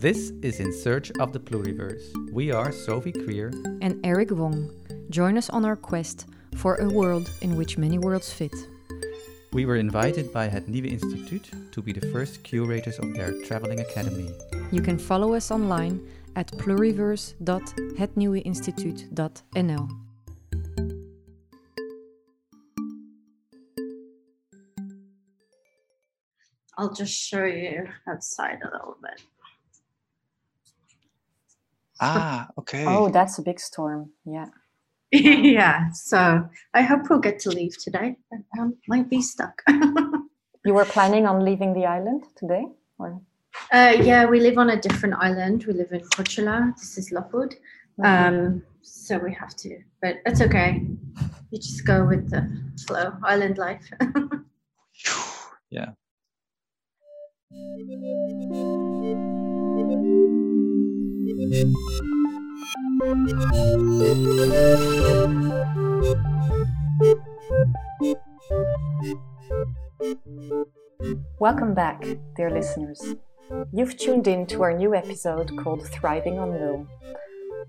This is In Search of the Pluriverse. We are Sophie Krier and Eric Wong. Join us on our quest for a world in which many worlds fit. We were invited by Het Nieuwe Instituut to be the first curators of their traveling academy. You can follow us online at pluriverse.hetnieuweinstituut.nl. I'll just show you outside a little bit. Ah, okay. Oh, that's a big storm. Yeah. yeah. So I hope we'll get to leave today. I um, might be stuck. you were planning on leaving the island today, or? Uh, yeah, we live on a different island. We live in Korčula. This is. Mm-hmm. Um, so we have to, but it's okay. You just go with the flow, island life. yeah. Welcome back, dear listeners. You've tuned in to our new episode called Thriving on Mull.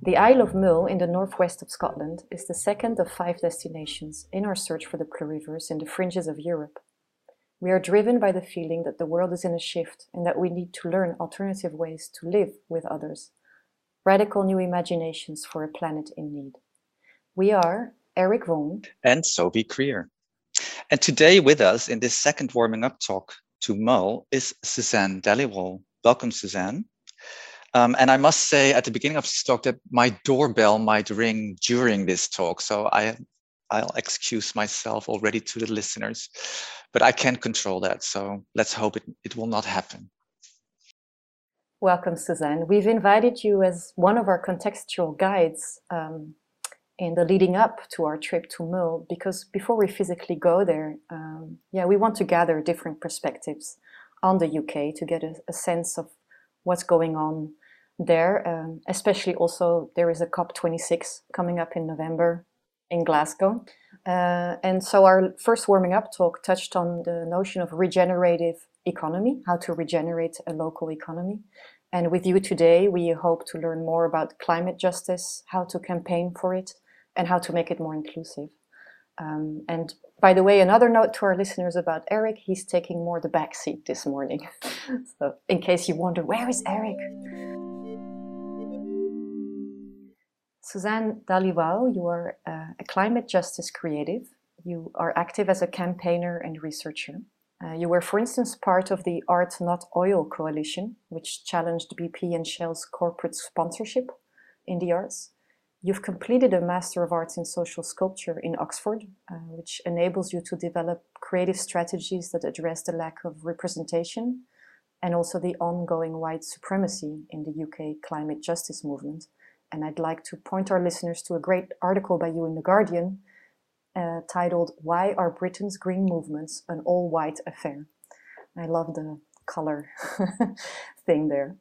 The Isle of Mull in the northwest of Scotland is the second of five destinations in our search for the pluriverse in the fringes of Europe. We are driven by the feeling that the world is in a shift and that we need to learn alternative ways to live with others Radical New Imaginations for a Planet in Need. We are Eric Wong and Sophie Krier. And today with us in this second warming up talk to Mull is Suzanne Dhaliwal. Welcome, Suzanne. Um, and I must say at the beginning of this talk that my doorbell might ring during this talk. So I, I'll excuse myself already to the listeners, but I can't control that. So let's hope it, it will not happen. Welcome, Suzanne. We've invited you as one of our contextual guides um, in the leading up to our trip to Mull because before we physically go there, um, yeah, we want to gather different perspectives on the UK to get a, a sense of what's going on there. Um, especially also, there is a COP26 coming up in November in Glasgow. Uh, and so our first warming up talk touched on the notion of regenerative economy, how to regenerate a local economy. And with you today, we hope to learn more about climate justice, how to campaign for it, and how to make it more inclusive. Um, and by the way, another note to our listeners about Eric, he's taking more the back seat this morning. so in case you wonder, where is Eric? Suzanne Dhaliwal, you are uh, a climate justice creative. You are active as a campaigner and researcher. Uh, you were, for instance, part of the Art Not Oil coalition, which challenged BP and Shell's corporate sponsorship in the arts. You've completed a Master of Arts in Social Sculpture in Oxford, uh, which enables you to develop creative strategies that address the lack of representation and also the ongoing white supremacy in the UK climate justice movement. And I'd like to point our listeners to a great article by you in The Guardian uh, titled Why Are Britain's Green Movements an All White Affair? I love the color thing there.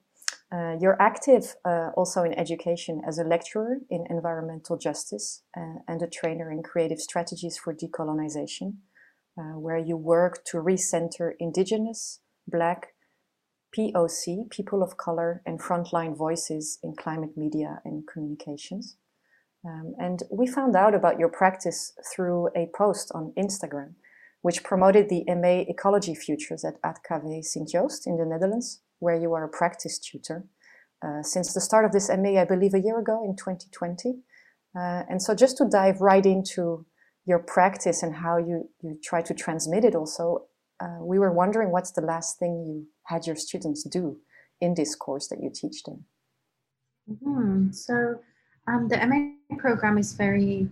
Uh, you're active uh, also in education as a lecturer in environmental justice uh, and a trainer in creative strategies for decolonization, uh, where you work to recenter Indigenous, Black, POC, people of color, and frontline voices in climate media and communications. Um, and we found out about your practice through a post on Instagram, which promoted the MA Ecology Futures at AKV Sint-Joost in the Netherlands, where you are a practice tutor. Uh, since the start of this MA, I believe a year ago in 2020. Uh, and so just to dive right into your practice and how you, you try to transmit it also, uh, we were wondering what's the last thing you had your students do in this course that you teach them? Mm-hmm. So um, the MA program is very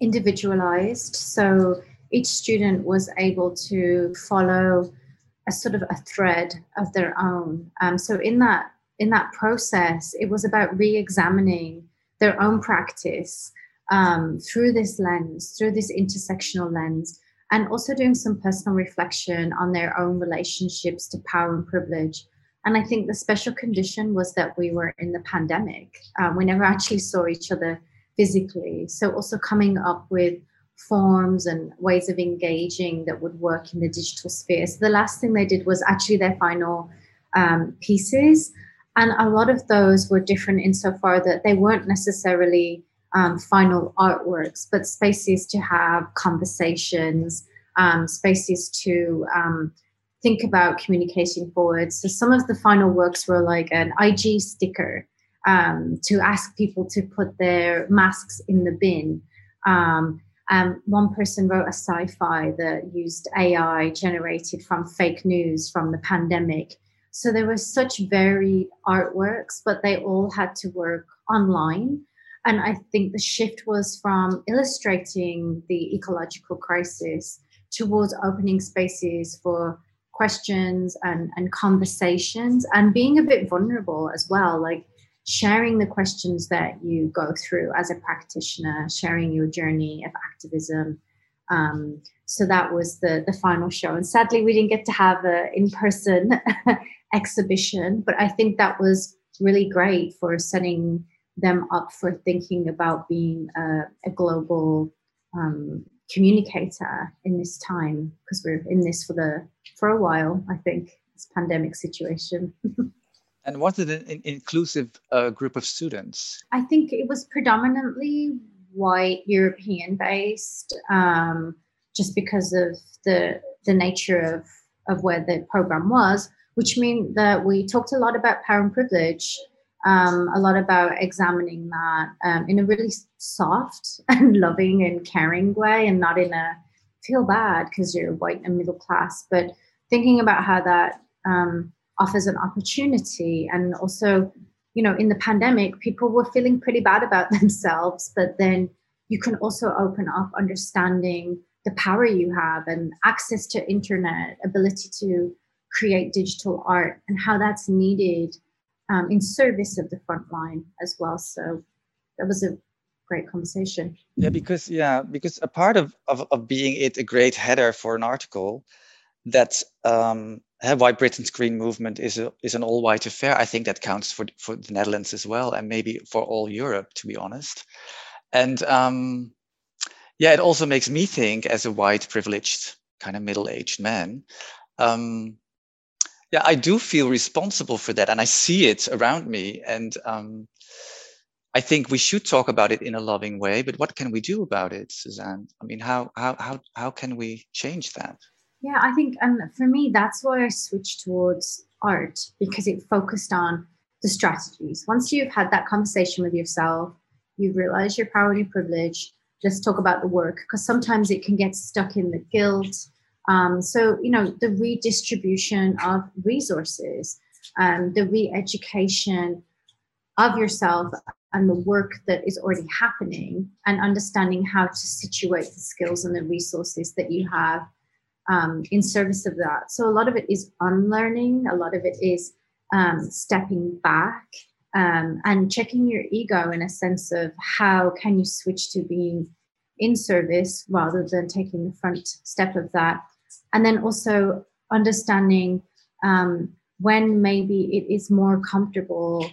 individualized. So each student was able to follow a sort of a thread of their own. Um, so in that in that process, it was about re-examining their own practice um, through this lens, through this intersectional lens, and also doing some personal reflection on their own relationships to power and privilege and I think the special condition was that we were in the pandemic. Um, we never actually saw each other physically. So, also coming up with forms and ways of engaging that would work in the digital sphere. So, the last thing they did was actually their final um, pieces. And a lot of those were different insofar that they weren't necessarily um, final artworks, but spaces to have conversations, um, spaces to um, think about communicating forward. So some of the final works were like an IG sticker um, to ask people to put their masks in the bin. Um, um, one person wrote a sci-fi that used AI generated from fake news from the pandemic. So there were such varied artworks, but they all had to work online. And I think the shift was from illustrating the ecological crisis towards opening spaces for questions and, and conversations and being a bit vulnerable as well. Like sharing the questions that you go through as a practitioner, sharing your journey of activism. Um, so that was the the final show, and sadly we didn't get to have an in person exhibition, but I think that was really great for setting them up for thinking about being a, a global um, communicator in this time because we're in this for the for a while. I think this pandemic situation. And was it an inclusive uh, group of students? I think it was predominantly white European based, um, just because of the the nature of of where the program was, which meant that we talked a lot about power and privilege, um, a lot about examining that um, in a really soft and loving and caring way, and not in a feel bad because you're white and middle class, but thinking about how that um, offers an opportunity. And also you know in the pandemic people were feeling pretty bad about themselves but then you can also open up understanding the power you have and access to internet ability to create digital art and how that's needed um, in service of the front line as well. So that was a great conversation. Yeah because yeah because a part of of, of being it a great header for an article that um, White Britain's Green Movement is a, is an all white affair. I think that counts for for the Netherlands as well, and maybe for all Europe, to be honest. And um, yeah, it also makes me think, as a white, privileged, kind of middle aged man. Um, yeah, I do feel responsible for that, and I see it around me. And um, I think we should talk about it in a loving way. But what can we do about it, Suzanne? I mean, how how how how can we change that? Yeah, I think um, for me, that's why I switched towards art because it focused on the strategies. Once you've had that conversation with yourself, you realize your power and your privilege. Let's talk about the work because sometimes it can get stuck in the guilt. Um, so, you know, the redistribution of resources, um, the re education of yourself and the work that is already happening, and understanding how to situate the skills and the resources that you have um, in service of that. So a lot of it is unlearning, a lot of it is um, stepping back um, and checking your ego in a sense of how can you switch to being in service rather than taking the front step of that. And then also understanding um, when maybe it is more comfortable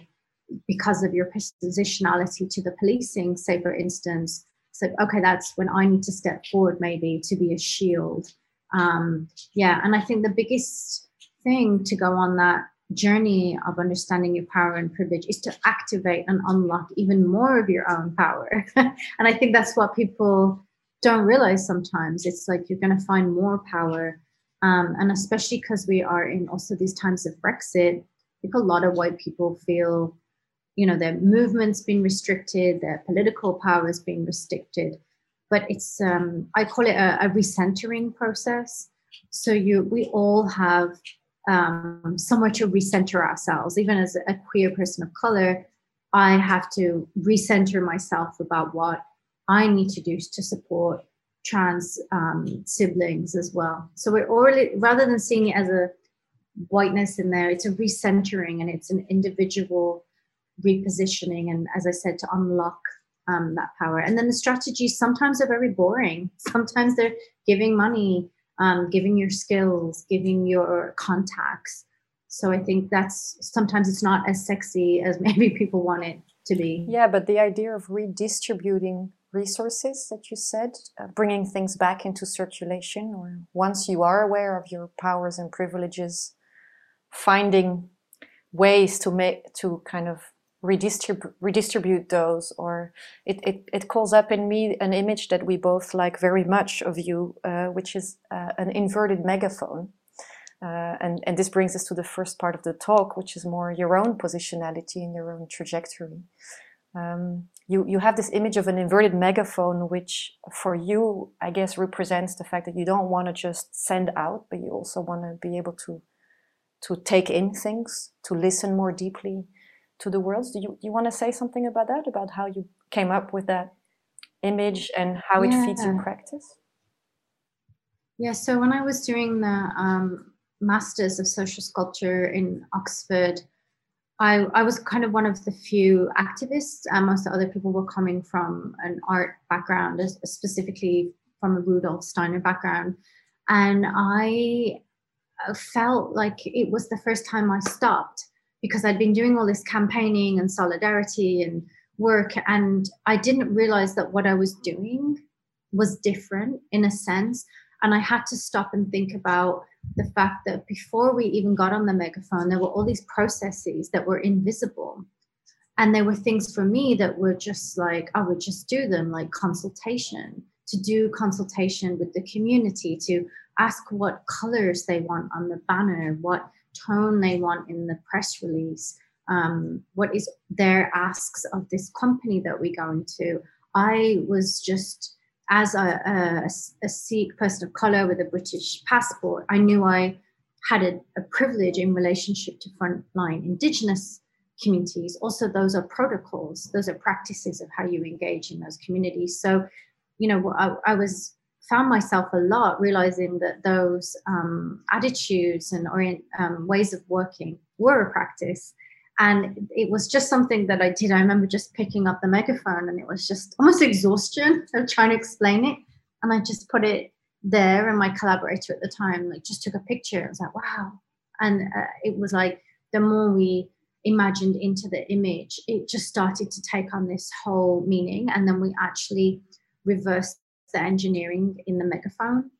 because of your positionality to the policing, say for instance, so okay, that's when I need to step forward maybe to be a shield um, yeah, and I think the biggest thing to go on that journey of understanding your power and privilege is to activate and unlock even more of your own power. and I think that's what people don't realize sometimes. It's like you're going to find more power. Um, and especially because we are in also these times of Brexit, I think a lot of white people feel, you know, their movement's been restricted, their political power has been restricted but it's um, I call it a, a, recentering process. So you we all have um, somewhere to recenter ourselves. Even as a queer person of color, I have to recenter myself about what I need to do to support trans um, siblings as well. So we're already rather than seeing it as a whiteness in there, it's a recentering and it's an individual repositioning and as I said to unlock um, that power. And then the strategies sometimes are very boring. Sometimes they're giving money, um, giving your skills, giving your contacts. So I think that's sometimes it's not as sexy as maybe people want it to be. Yeah, but the idea of redistributing resources that you said, uh, bringing things back into circulation, or once you are aware of your powers and privileges, finding ways to make to kind of redistribute redistribute those or it, it, it calls up in me an image that we both like very much of you uh, which is uh, an inverted megaphone. Uh, and and this brings us to the first part of the talk which is more your own positionality and your own trajectory. Um, you you have this image of an inverted megaphone which for you i guess represents the fact that you don't want to just send out but you also want to be able to to take in things to listen more deeply to the world. Do you, do you want to say something about that, about how you came up with that image and how yeah. it feeds your practice? Yeah, so when I was doing the um, Masters of Social Sculpture in Oxford, I, I was kind of one of the few activists, and most of the other people were coming from an art background, specifically from a Rudolf Steiner background. And I felt like it was the first time I stopped because I'd been doing all this campaigning and solidarity and work, and I didn't realize that what I was doing was different in a sense. And I had to stop and think about the fact that before we even got on the megaphone, there were all these processes that were invisible. And there were things for me that were just like, I would just do them, like consultation, to do consultation with the community, to ask what colors they want on the banner, what tone they want in the press release, um, what is their asks of this company that we go into. I was just, as a, a, a Sikh person of color with a British passport, I knew I had a, a privilege in relationship to frontline indigenous communities. Also, those are protocols, those are practices of how you engage in those communities. So, you know, I, I was found myself a lot realizing that those um, attitudes and orient, um, ways of working were a practice. And it was just something that I did. I remember just picking up the megaphone and it was just almost exhaustion of trying to explain it. And I just put it there. And my collaborator at the time like just took a picture. I was like, wow. And uh, it was like the more we imagined into the image, it just started to take on this whole meaning. And then we actually reversed the engineering in the megaphone.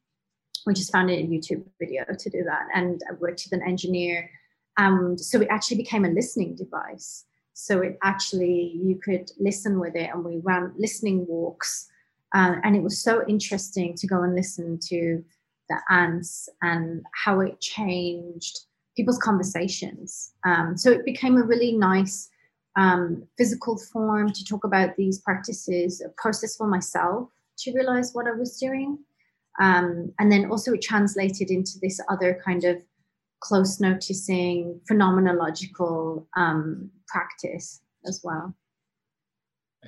We just found a YouTube video to do that, and I worked with an engineer. And so it actually became a listening device. So it actually you could listen with it, and we ran listening walks. Uh, and it was so interesting to go and listen to the ants and how it changed people's conversations. Um, so it became a really nice um, physical form to talk about these practices, a process for myself to realize what I was doing. Um, and then also it translated into this other kind of close noticing phenomenological um, practice as well.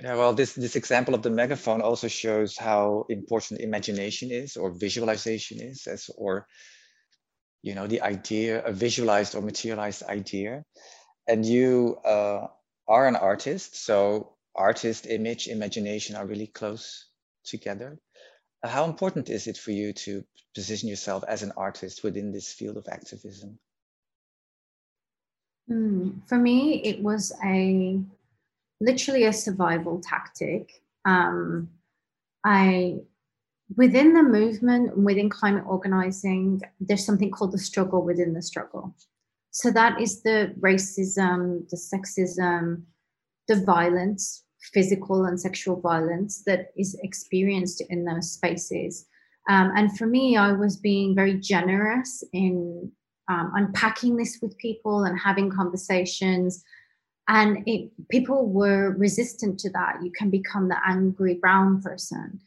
Yeah, well, this this example of the megaphone also shows how important imagination is, or visualization is, as or you know the idea, a visualized or materialized idea. And you uh, are an artist, so artist, image, imagination are really close together. How important is it for you to position yourself as an artist within this field of activism? Mm, for me, it was a literally a survival tactic. Um, I within the movement, within climate organizing, there's something called the struggle within the struggle. So that is the racism, the sexism, the violence physical and sexual violence that is experienced in those spaces. Um, and for me, I was being very generous in um, unpacking this with people and having conversations. And it, people were resistant to that. You can become the angry brown person.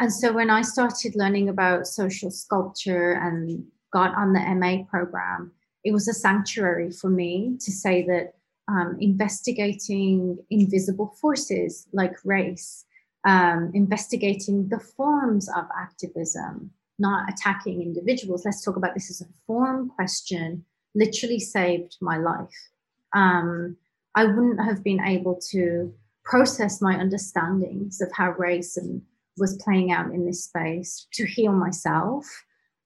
And so when I started learning about social sculpture and got on the MA program, it was a sanctuary for me to say that um, investigating invisible forces like race, um, investigating the forms of activism, not attacking individuals. Let's talk about this as a form question, literally saved my life. Um, I wouldn't have been able to process my understandings of how race and was playing out in this space to heal myself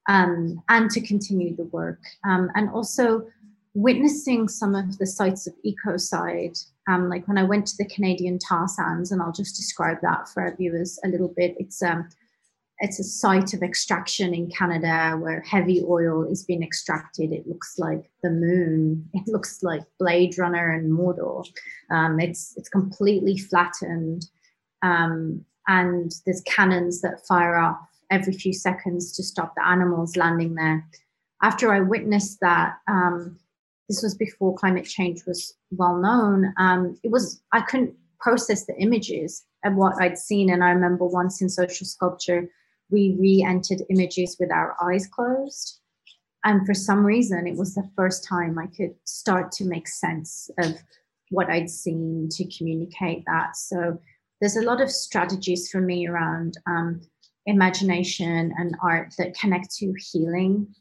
um, and to continue the work. Um, and also witnessing some of the sites of ecocide, um, like when I went to the Canadian tar sands, and I'll just describe that for our viewers a little bit. It's um, it's a site of extraction in Canada where heavy oil is being extracted. It looks like the moon. It looks like Blade Runner and Mordor. Um, it's it's completely flattened, um, and there's cannons that fire off every few seconds to stop the animals landing there. After I witnessed that, um, this was before climate change was well known. Um, it was I couldn't process the images of what I'd seen, and I remember once in social sculpture we re-entered images with our eyes closed. And for some reason it was the first time i could start to make sense of what i'd seen to communicate that. So there's a lot of strategies for me around um, imagination and art that connect to healing.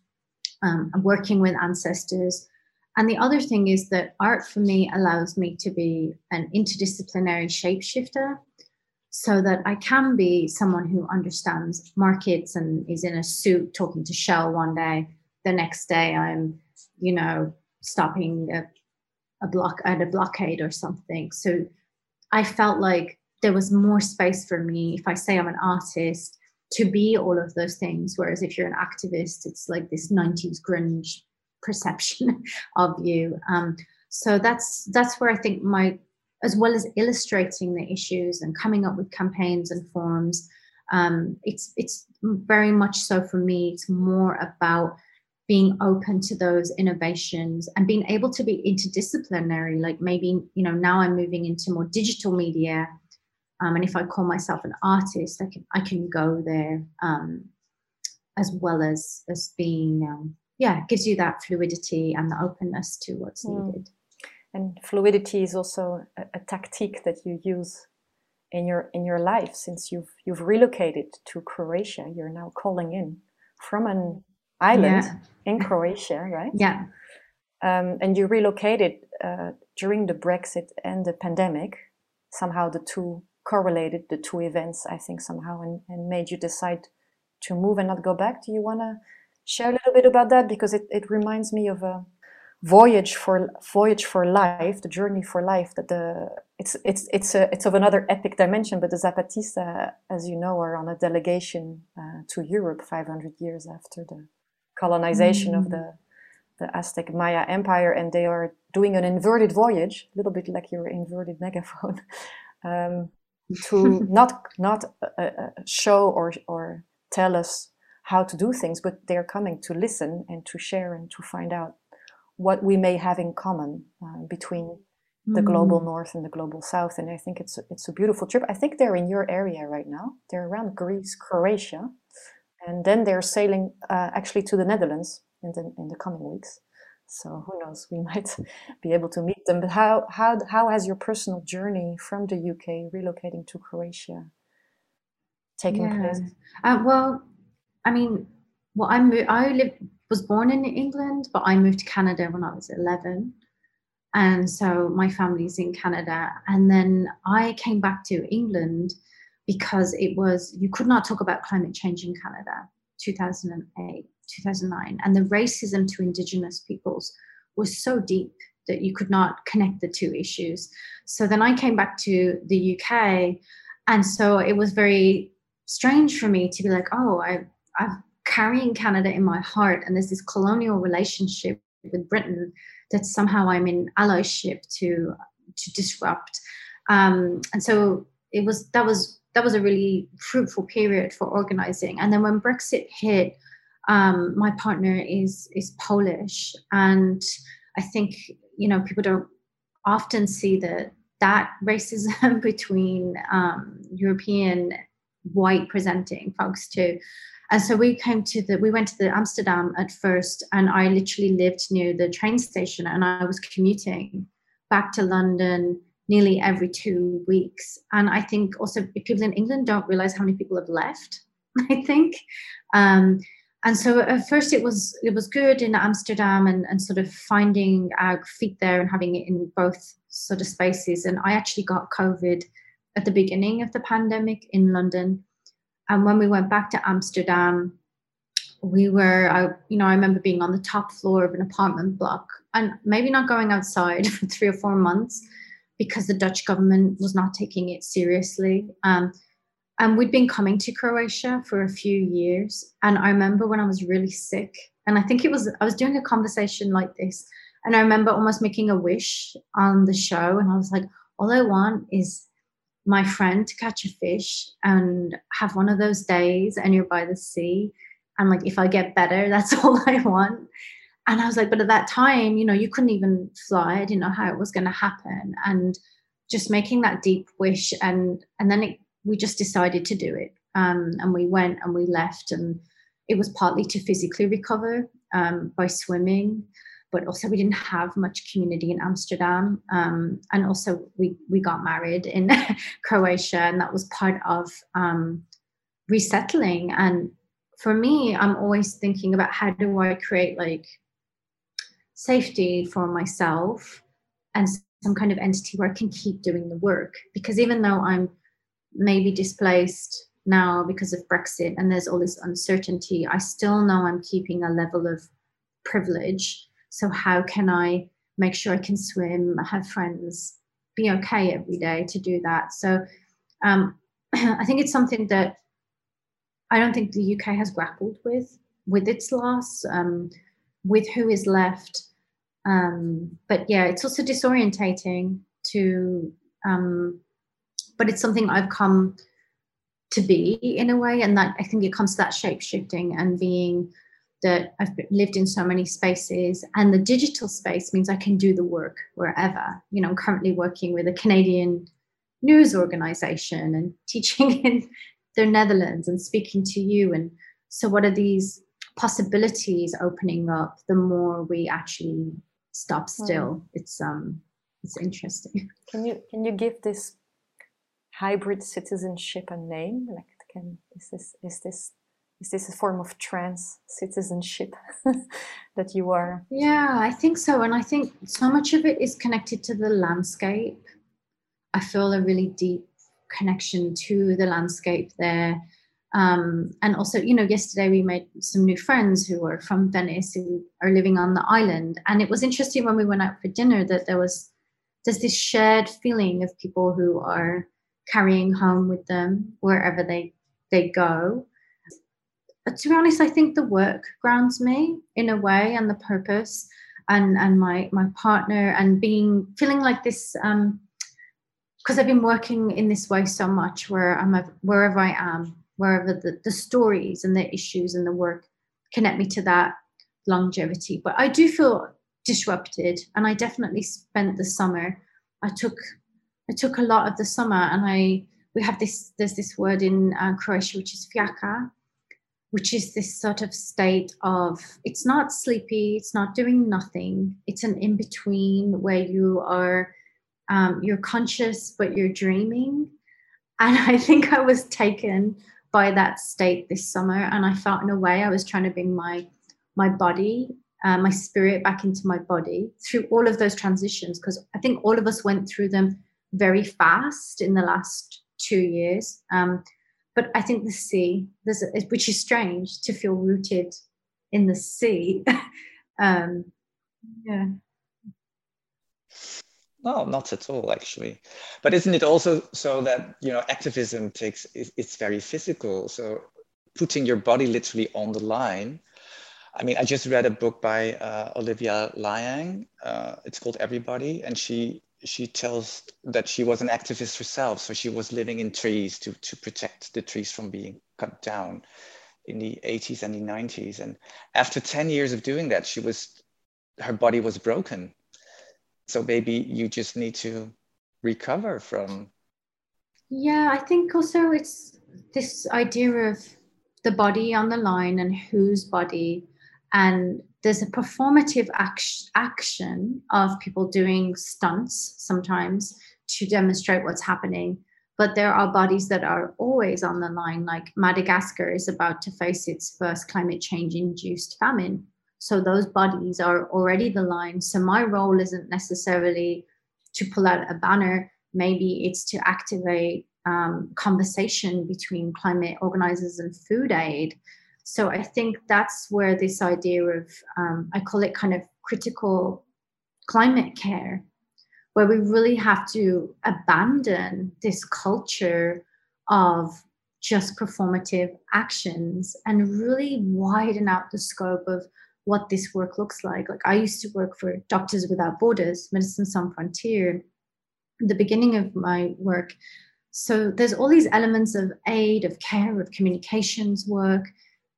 Um, working with ancestors and the other thing is that art for me allows me to be an interdisciplinary shapeshifter so that I can be someone who understands markets and is in a suit talking to Shell one day. The next day, I'm, you know, stopping a, a block at a blockade or something. So I felt like there was more space for me if I say I'm an artist to be all of those things. Whereas if you're an activist, it's like this 90s grunge perception of you. Um, so that's that's where I think my as well as illustrating the issues and coming up with campaigns and forms. Um, it's it's very much so for me. It's more about being open to those innovations and being able to be interdisciplinary. Like maybe you know now I'm moving into more digital media, um, and if I call myself an artist, I can I can go there um, as well as as being um, yeah gives you that fluidity and the openness to what's mm. needed. And fluidity is also a, a, tactique that you use in your in your life since you've you've relocated to Croatia. You're now calling in from an island yeah. in Croatia right? Yeah. Um, and you relocated uh, during the Brexit and the pandemic. Somehow the two correlated the two events I think somehow and, and made you decide to move and not go back. Do you want to share a little bit about that because it, it reminds me of a voyage for voyage for life, the journey for life. That the it's it's it's a, it's of another epic dimension. But the Zapatista, as you know, are on a delegation uh, to Europe 500 years after the colonization mm. of the the Aztec Maya Empire, and they are doing an inverted voyage, a little bit like your inverted megaphone, um, to not not uh, uh, show or or tell us how to do things, but they're coming to listen and to share and to find out what we may have in common uh, between the mm. global north and the global south. And I think it's it's a beautiful trip. I think they're in your area right now. They're around Greece, Croatia, and then they're sailing uh, actually to the Netherlands in the in the coming weeks. So who knows? We might be able to meet them. But how how how has your personal journey from the UK relocating to Croatia taken yeah. place? Uh, well, I mean, well, I I was born in England, but I moved to Canada when I was 11. And so my family's in Canada. And then I came back to England because it was, you could not talk about climate change in Canada, 2008, 2009. And the racism to Indigenous peoples was so deep that you could not connect the two issues. So then I came back to the UK. And so it was very strange for me to be like, oh, I, I've carrying Canada in my heart, and there's this colonial relationship with Britain that somehow I'm in allyship to to disrupt. Um, and so it was that was that was a really fruitful period for organizing. And then when Brexit hit, um, my partner is is Polish, and I think you know people don't often see that that racism between um, European white presenting folks too. and so we came to the, we went to the Amsterdam at first, and I literally lived near the train station, and I was commuting back to London nearly every two weeks. And I think also people in England don't realize how many people have left. I think. Um, and so at first it was it was good in Amsterdam and, and sort of finding our feet there and having it in both sort of spaces. And I actually got COVID at the beginning of the pandemic in London. And when we went back to Amsterdam, we were, I, you know, I remember being on the top floor of an apartment block and maybe not going outside for three or four months because the Dutch government was not taking it seriously. Um, and we'd been coming to Croatia for a few years. And I remember when I was really sick, and I think it was, I was doing a conversation like this. And I remember almost making a wish on the show. And I was like, all I want is my friend to catch a fish and have one of those days and you're by the sea. And like, if I get better, that's all I want. And I was like, but at that time, you know, you couldn't even fly. I didn't know how it was going to happen. And just making that deep wish. And, and then it, we just decided to do it. Um, and we went and we left. And it was partly to physically recover um, by swimming but also we didn't have much community in Amsterdam. Um, and also we we got married in Croatia, and that was part of um, resettling. And for me, I'm always thinking about how do I create like safety for myself and some kind of entity where I can keep doing the work. Because even though I'm maybe displaced now because of Brexit and there's all this uncertainty, I still know I'm keeping a level of privilege so how can I make sure I can swim, have friends, be okay every day to do that? So um, I think it's something that I don't think the UK has grappled with with its loss, um, with who is left. Um, but yeah, it's also disorientating to, um, but it's something I've come to be in a way, and that I think it comes to that shape shifting and being that I've lived in so many spaces, and the digital space means I can do the work wherever. You know, I'm currently working with a Canadian news organization and teaching in the Netherlands and speaking to you. And so, what are these possibilities opening up the more we actually stop hmm. still? Mm. It's um, it's interesting. Can you can you give this hybrid citizenship a name? Like, can is this is this is this a form of trans citizenship that you are? Yeah i think so and i think so much of it is connected to the landscape. I feel a really deep connection to the landscape there. Um, and also you know yesterday we made some new friends who are from venice who are living on the island. And it was interesting when we went out for dinner that there was there's this shared feeling of people who are carrying home with them wherever they they go to be honest, I think the work grounds me in a way, and the purpose, and and my my partner, and being feeling like this. Um, because I've been working in this way so much, where I'm wherever I am, wherever the, the stories and the issues and the work connect me to that longevity. But I do feel disrupted, and I definitely spent the summer. I took I took a lot of the summer, and I we have this there's this word in uh, Croatia which is fjaka, which is this sort of state of it's not sleepy, it's not doing nothing, it's an in between where you are um, you're conscious but you're dreaming. And I think I was taken by that state this summer, and I felt in a way I was trying to bring my my body, uh, my spirit back into my body through all of those transitions because I think all of us went through them very fast in the last two years. Um, but I think the sea, which is strange to feel rooted in the sea. um, yeah. No, not at all, actually. But isn't it also so that you know activism takes it's very physical? So putting your body literally on the line. I mean, I just read a book by uh, Olivia Laing. Uh, it's called Everybody, and she she tells that she was an activist herself. So she was living in trees to, to protect the trees from being cut down in the 80s and the 90s. And after 10 years of doing that, she was, her body was broken. So maybe you just need to recover from. Yeah, I think also it's this idea of the body on the line and whose body and there's a performative act- action of people doing stunts sometimes to demonstrate what's happening. But there are bodies that are always on the line like madagascar is about to face its first climate change induced famine. So those bodies are already the line. So my role isn't necessarily to pull out a banner. Maybe it's to activate um, conversation between climate organizers and food aid so I think that's where this idea of, um, I call it kind of critical climate care, where we really have to abandon this culture of just performative actions and really widen out the scope of what this work looks like. Like I used to work for Doctors Without Borders, Médecins Sans Frontières, the beginning of my work. So there's all these elements of aid, of care, of communications work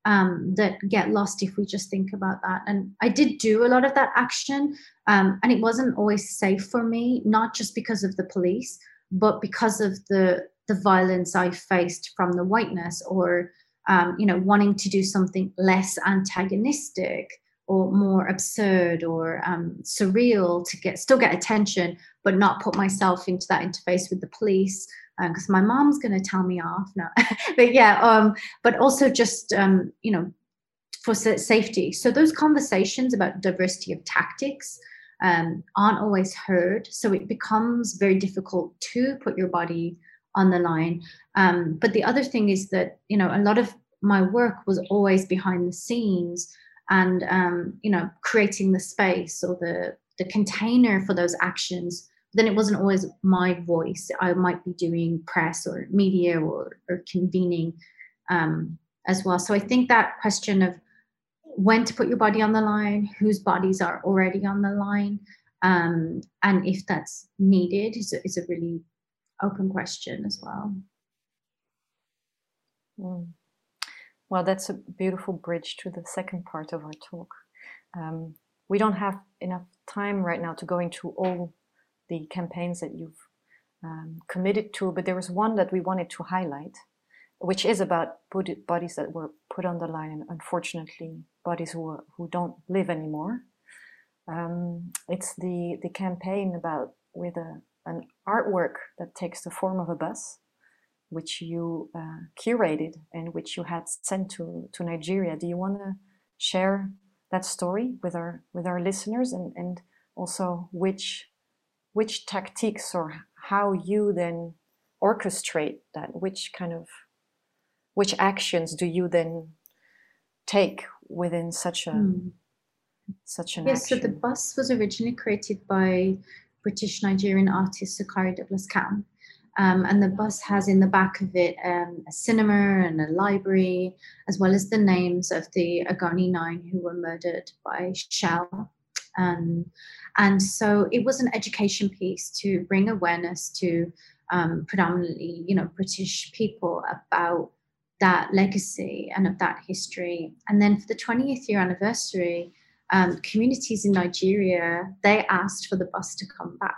um, that get lost if we just think about that. And I did do a lot of that action, um, and it wasn't always safe for me, not just because of the police, but because of the the violence I faced from the whiteness, or um, you know, wanting to do something less antagonistic or more absurd or um, surreal to get still get attention, but not put myself into that interface with the police because uh, my mom's going to tell me off. No, but yeah, um, but also just um, you know for safety. So those conversations about diversity of tactics um, aren't always heard. So it becomes very difficult to put your body on the line. Um, but the other thing is that you know a lot of my work was always behind the scenes and um, you know creating the space or the the container for those actions then it wasn't always my voice i might be doing press or media or, or convening um, as well so i think that question of when to put your body on the line whose bodies are already on the line um, and if that's needed is a, is a really open question as well mm. Well, that's a beautiful bridge to the second part of our talk. Um, we don't have enough time right now to go into all the campaigns that you've um, committed to, but there was one that we wanted to highlight, which is about bodies that were put on the line, and unfortunately, bodies who who don't live anymore. Um, it's the the campaign about with a, an artwork that takes the form of a bus which you uh, curated and which you had sent to, to Nigeria. Do you want to share that story with our with our listeners and, and also which which tactics or how you then orchestrate that which kind of which actions do you then take within such a mm. such an yes action? so the bus was originally created by british nigerian artist Sokari Douglas Camp um, and the bus has in the back of it um, a cinema and a library, as well as the names of the Ogoni Nine who were murdered by Shell. Um, and so it was an education piece to bring awareness to um, predominantly, you know, British people about that legacy and of that history. And then for the 20th year anniversary, um, communities in Nigeria they asked for the bus to come back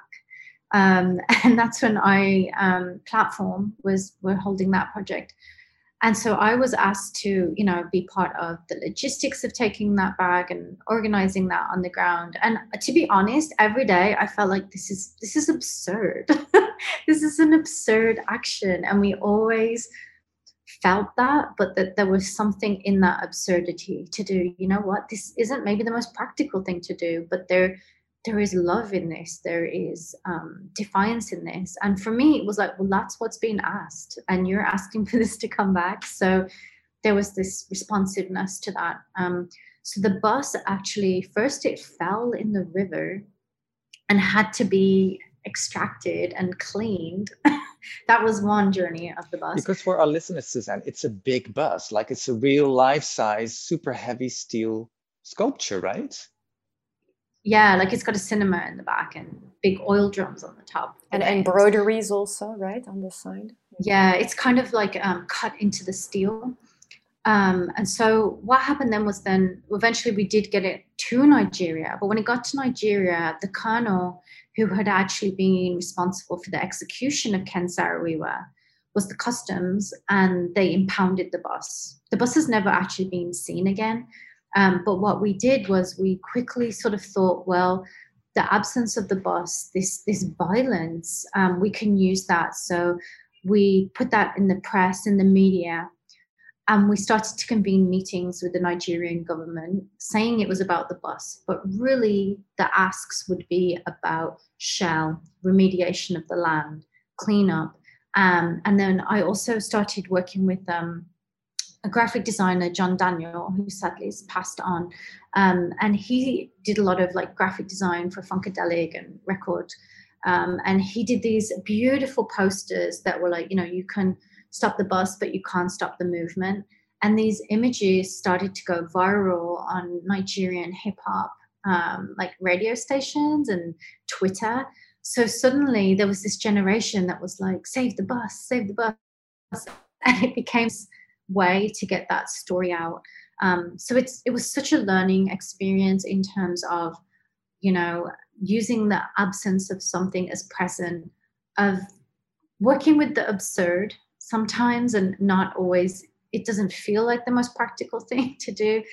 um, and that's when I um, platform was we're holding that project. And so I was asked to, you know, be part of the logistics of taking that bag and organizing that on the ground. And to be honest, every day I felt like this is this is absurd. this is an absurd action, and we always felt that, but that there was something in that absurdity to do. You know what? This isn't maybe the most practical thing to do, but there there is love in this there is um, defiance in this. And for me it was like well that's what's being asked and you're asking for this to come back. So there was this responsiveness to that. Um, so the bus actually first it fell in the river and had to be extracted and cleaned. That was one journey of the bus. Because for our listeners suzanne it's a big bus. Like it's a real life size super heavy steel sculpture right yeah, like it's got a cinema in the back and big oil drums on the top. And embroideries also, right, on the side? Yeah, it's kind of like um, cut into the steel. Um, and so what happened then was then eventually we did get it to Nigeria. But when it got to Nigeria, the colonel who had actually been responsible for the execution of Ken Saro-Wiwa was the customs and they impounded the bus. The bus has never actually been seen again. Um, but what we did was we quickly sort of thought, well, the absence of the bus, this this violence, um, we can use that. So we put that in the press, in the media, and we started to convene meetings with the Nigerian government, saying it was about the bus, but really the asks would be about Shell, remediation of the land, cleanup. Um, and then I also started working with um, a graphic designer, John Daniel, who sadly is passed on. Um, and he did a lot of like graphic design for Funkadelic and record. Um, and he did these beautiful posters that were like, you know, you can stop the bus, but you can't stop the movement. And these images started to go viral on Nigerian hip hop, um, like radio stations and Twitter. So suddenly there was this generation that was like, save the bus, save the bus. And it became way to get that story out. Um, so it's it was such a learning experience in terms of, you know, using the absence of something as present, of working with the absurd sometimes and not always it doesn't feel like the most practical thing to do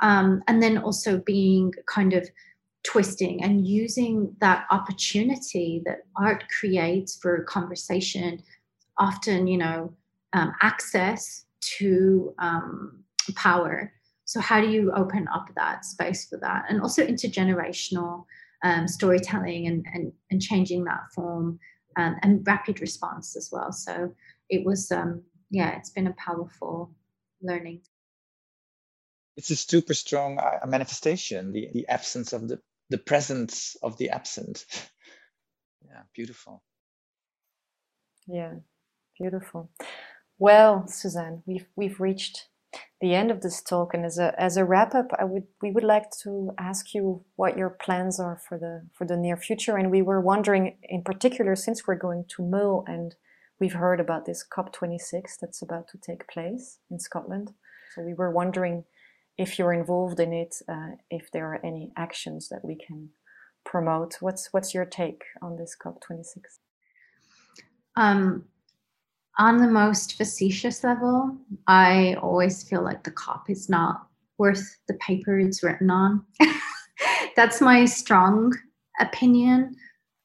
um, and then also being kind of twisting and using that opportunity that art creates for conversation often you know um, access to um, power so how do you open up that space for that and also intergenerational um, storytelling and, and, and changing that form um, and rapid response as well. So it was, um, yeah, it's been a powerful learning. It's a super strong uh, manifestation, the, the absence of the, the presence of the absent. yeah, beautiful. Yeah, beautiful. Well, Suzanne, we've we've reached the end of this talk, and as a as a wrap up, I would we would like to ask you what your plans are for the for the near future. And we were wondering, in particular, since we're going to Mull and we've heard about this COP26 that's about to take place in Scotland. So we were wondering if you're involved in it, uh, if there are any actions that we can promote. What's what's your take on this COP26? Um, on the most facetious level, I always feel like the cop is not worth the paper it's written on. That's my strong opinion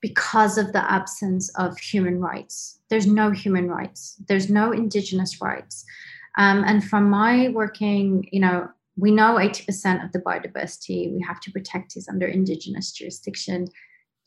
because of the absence of human rights. There's no human rights, there's no indigenous rights. Um, and from my working, you know, we know 80% of the biodiversity we have to protect is under indigenous jurisdiction.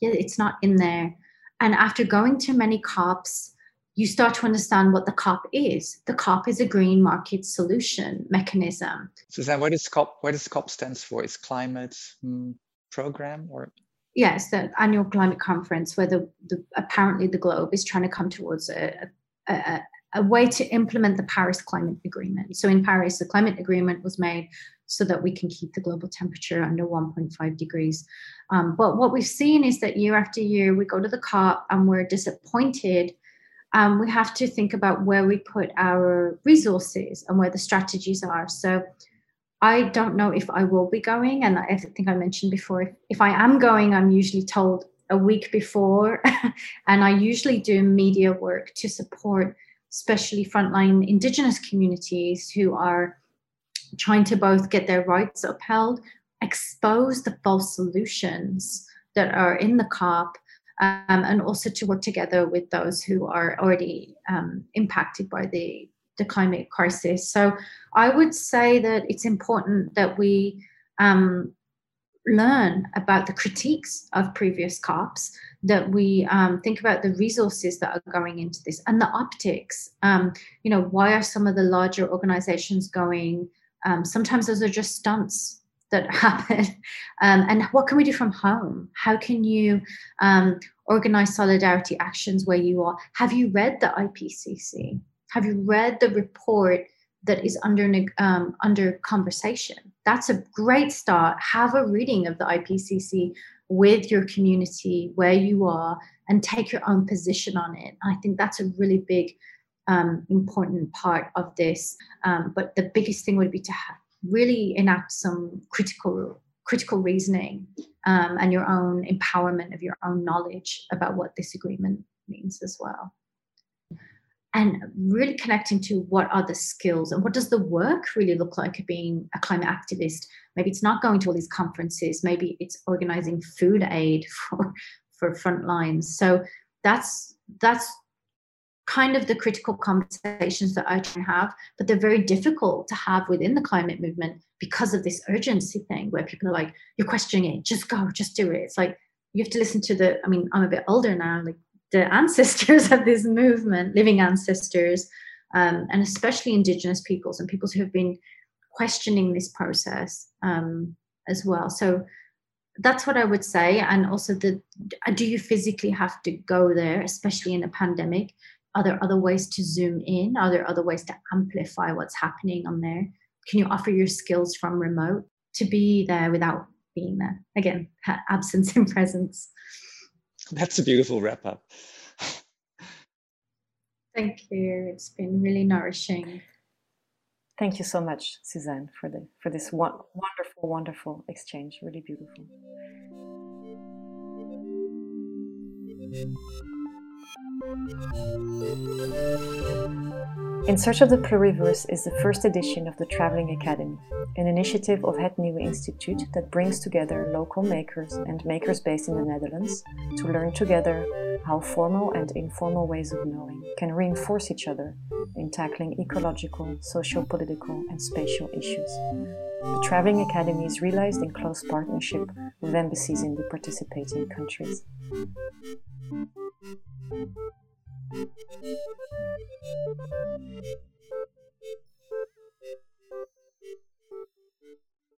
Yet it's not in there. And after going to many COPs, you start to understand what the COP is. The COP is a green market solution mechanism. Suzanne, what is COP? What does COP stands for? Is climate mm, program or? Yes, the annual climate conference where the, the apparently the globe is trying to come towards a, a, a way to implement the Paris Climate Agreement. So in Paris, the climate agreement was made so that we can keep the global temperature under 1.5 degrees. Um, but what we've seen is that year after year, we go to the COP and we're disappointed um, we have to think about where we put our resources and where the strategies are. So I don't know if I will be going. And I think I mentioned before, if, if I am going, I'm usually told a week before. and I usually do media work to support, especially frontline Indigenous communities who are trying to both get their rights upheld, expose the false solutions that are in the COP, um, and also to work together with those who are already um, impacted by the, the climate crisis. So I would say that it's important that we um, learn about the critiques of previous COPs, that we um, think about the resources that are going into this and the optics. Um, you know, why are some of the larger organizations going? Um, sometimes those are just stunts that happen um, and what can we do from home? How can you um, organize solidarity actions where you are? Have you read the ipcc have you read the report that is under um, under conversation? That's a great start. Have a reading of the ipcc with your community where you are and take your own position on it. I think that's a really big um, important part of this. Um, but the biggest thing would be to have really enact some critical critical reasoning um, and your own empowerment of your own knowledge about what this agreement means as well. And really connecting to what are the skills and what does the work really look like of being a climate activist? Maybe it's not going to all these conferences. Maybe it's organizing food aid for for front lines. So that's that's kind of the critical conversations that I and have, but they're very difficult to have within the climate movement because of this urgency thing where people are like, you're questioning it, just go, just do it. It's like you have to listen to the, I mean, I'm a bit older now, like the ancestors of this movement, living ancestors, um, and especially indigenous peoples and peoples who have been questioning this process um, as well. So that's what I would say. And also the do you physically have to go there, especially in a pandemic? Are there other ways to zoom in? Are there other ways to amplify what's happening on there? Can you offer your skills from remote to be there without being there? Again, absence and presence. That's a beautiful wrap up. Thank you. It's been really nourishing. Thank you so much, Suzanne, for the for this one, wonderful, wonderful exchange. Really beautiful. In Search of the Pluriverse is the first edition of the Traveling Academy, an initiative of Het Nieuwe Instituut that brings together local makers and makers based in the Netherlands to learn together how formal and informal ways of knowing can reinforce each other in tackling ecological, socio political, and spatial issues. The Traveling Academy is realized in close partnership with embassies in the participating countries. Thank you.